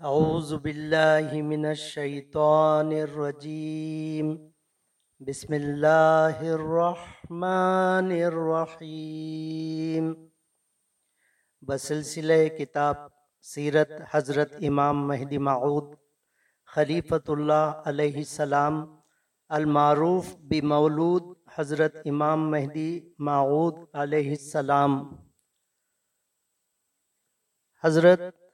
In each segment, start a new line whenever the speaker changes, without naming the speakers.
اعوذ باللہ من الشیطان الرجیم بسم اللہ الرحمن الرحیم بسلسلہ کتاب سیرت حضرت امام مہدی معود، خلیفۃ اللہ علیہ السلام، المعروف بمولود حضرت امام مہدی معود علیہ السلام. حضرت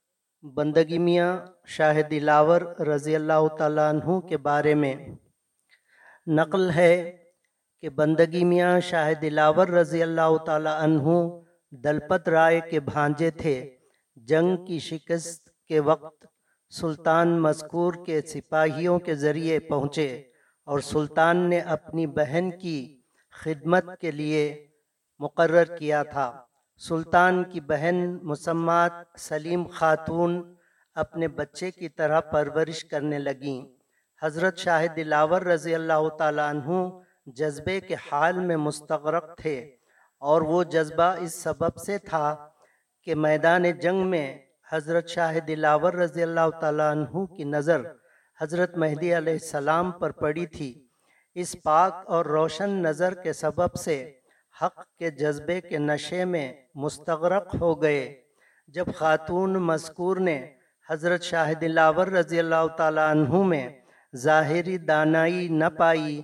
بندگی میاں شاہ دلاور رضی اللہ تعالیٰ عنہ کے بارے میں نقل ہے کہ بندگی میاں شاہ دلاور رضی اللہ تعالیٰ عنہ دلپت رائے کے بھانجے تھے۔ جنگ کی شکست کے وقت سلطان مذکور کے سپاہیوں کے ذریعے پہنچے اور سلطان نے اپنی بہن کی خدمت کے لیے مقرر کیا تھا۔ سلطان کی بہن مسمات سلیم خاتون اپنے بچے کی طرح پرورش کرنے لگیں۔ حضرت شاہ دلاور رضی اللہ تعالیٰ عنہ جذبے کے حال میں مستغرق تھے اور وہ جذبہ اس سبب سے تھا کہ میدان جنگ میں حضرت شاہ دلاور رضی اللہ تعالیٰ عنہ کی نظر حضرت مہدی علیہ السلام پر پڑی تھی۔ اس پاک اور روشن نظر کے سبب سے حق کے جذبے کے نشے میں مستغرق ہو گئے۔ جب خاتون مذکور نے حضرت شاہ دلاور رضی اللہ تعالیٰ عنہ میں ظاہری دانائی نہ پائی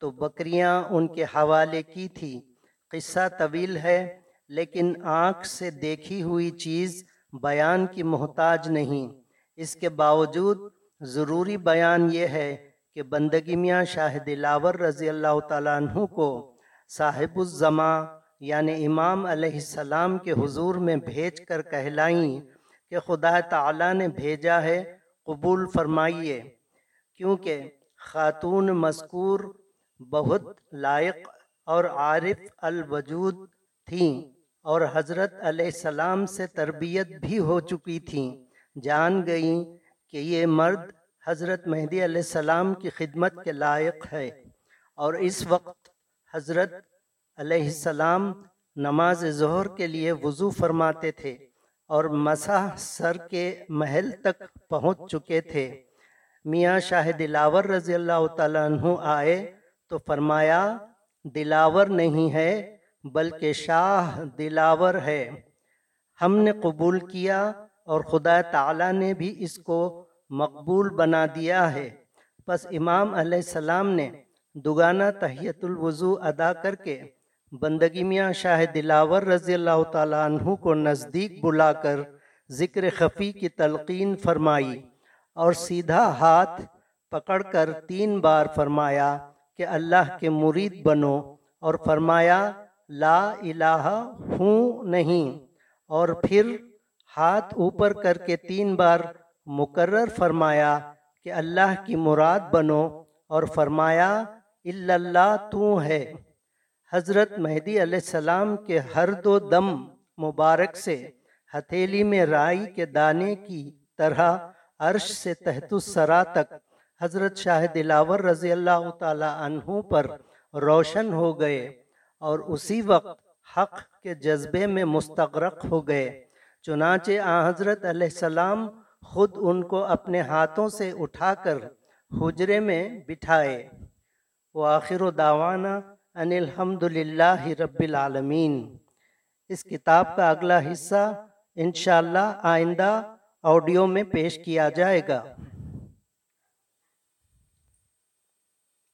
تو بکریاں ان کے حوالے کی تھی۔ قصہ طویل ہے، لیکن آنکھ سے دیکھی ہوئی چیز بیان کی محتاج نہیں۔ اس کے باوجود ضروری بیان یہ ہے کہ بندگی میاں شاہ دلاور رضی اللہ تعالیٰ عنہ کو صاحب الزماں یعنی امام علیہ السلام کے حضور میں بھیج کر کہلائیں کہ خدا تعالیٰ نے بھیجا ہے، قبول فرمائیے۔ کیونکہ خاتون مذکور بہت لائق اور عارف الوجود تھیں اور حضرت علیہ السلام سے تربیت بھی ہو چکی تھیں۔ جان گئیں کہ یہ مرد حضرت مہدی علیہ السلام کی خدمت کے لائق ہے اور اس وقت حضرت علیہ السلام نماز ظہر کے لیے وضو فرماتے تھے اور مسح سر کے محل تک پہنچ چکے تھے۔ میاں شاہ دلاور رضی اللہ تعالیٰ عنہ آئے تو فرمایا، دلاور نہیں ہے بلکہ شاہ دلاور ہے۔ ہم نے قبول کیا اور خدا تعالیٰ نے بھی اس کو مقبول بنا دیا ہے۔ پس امام علیہ السلام نے دگانہ تحیت الوضو ادا کر کے بندگی میاں شاہ دلاور رضی اللہ تعالیٰ عنہ کو نزدیک بلا کر ذکر خفی کی تلقین فرمائی اور سیدھا ہاتھ پکڑ کر تین بار فرمایا کہ اللہ کے مرید بنو اور فرمایا، لا الہ ہوں نہیں۔ اور پھر ہاتھ اوپر کر کے تین بار مقرر فرمایا کہ اللہ کی مراد بنو اور فرمایا اللہ تو ہے۔ حضرت مہدی علیہ السلام کے ہر دو دم مبارک سے ہتھیلی میں رائی کے دانے کی طرح عرش سے تحت السرا تک حضرت شاہ دلاور رضی اللہ تعالی عنہ پر روشن ہو گئے اور اسی وقت حق کے جذبے میں مستغرق ہو گئے۔ چنانچہ آن حضرت علیہ السلام خود ان کو اپنے ہاتھوں سے اٹھا کر حجرے میں بٹھائے۔ وآخر دعوانا ان الحمد للہ رب العالمین۔ اس کتاب کا اگلا حصہ انشاءاللہ آئندہ آڈیو میں پیش کیا جائے گا۔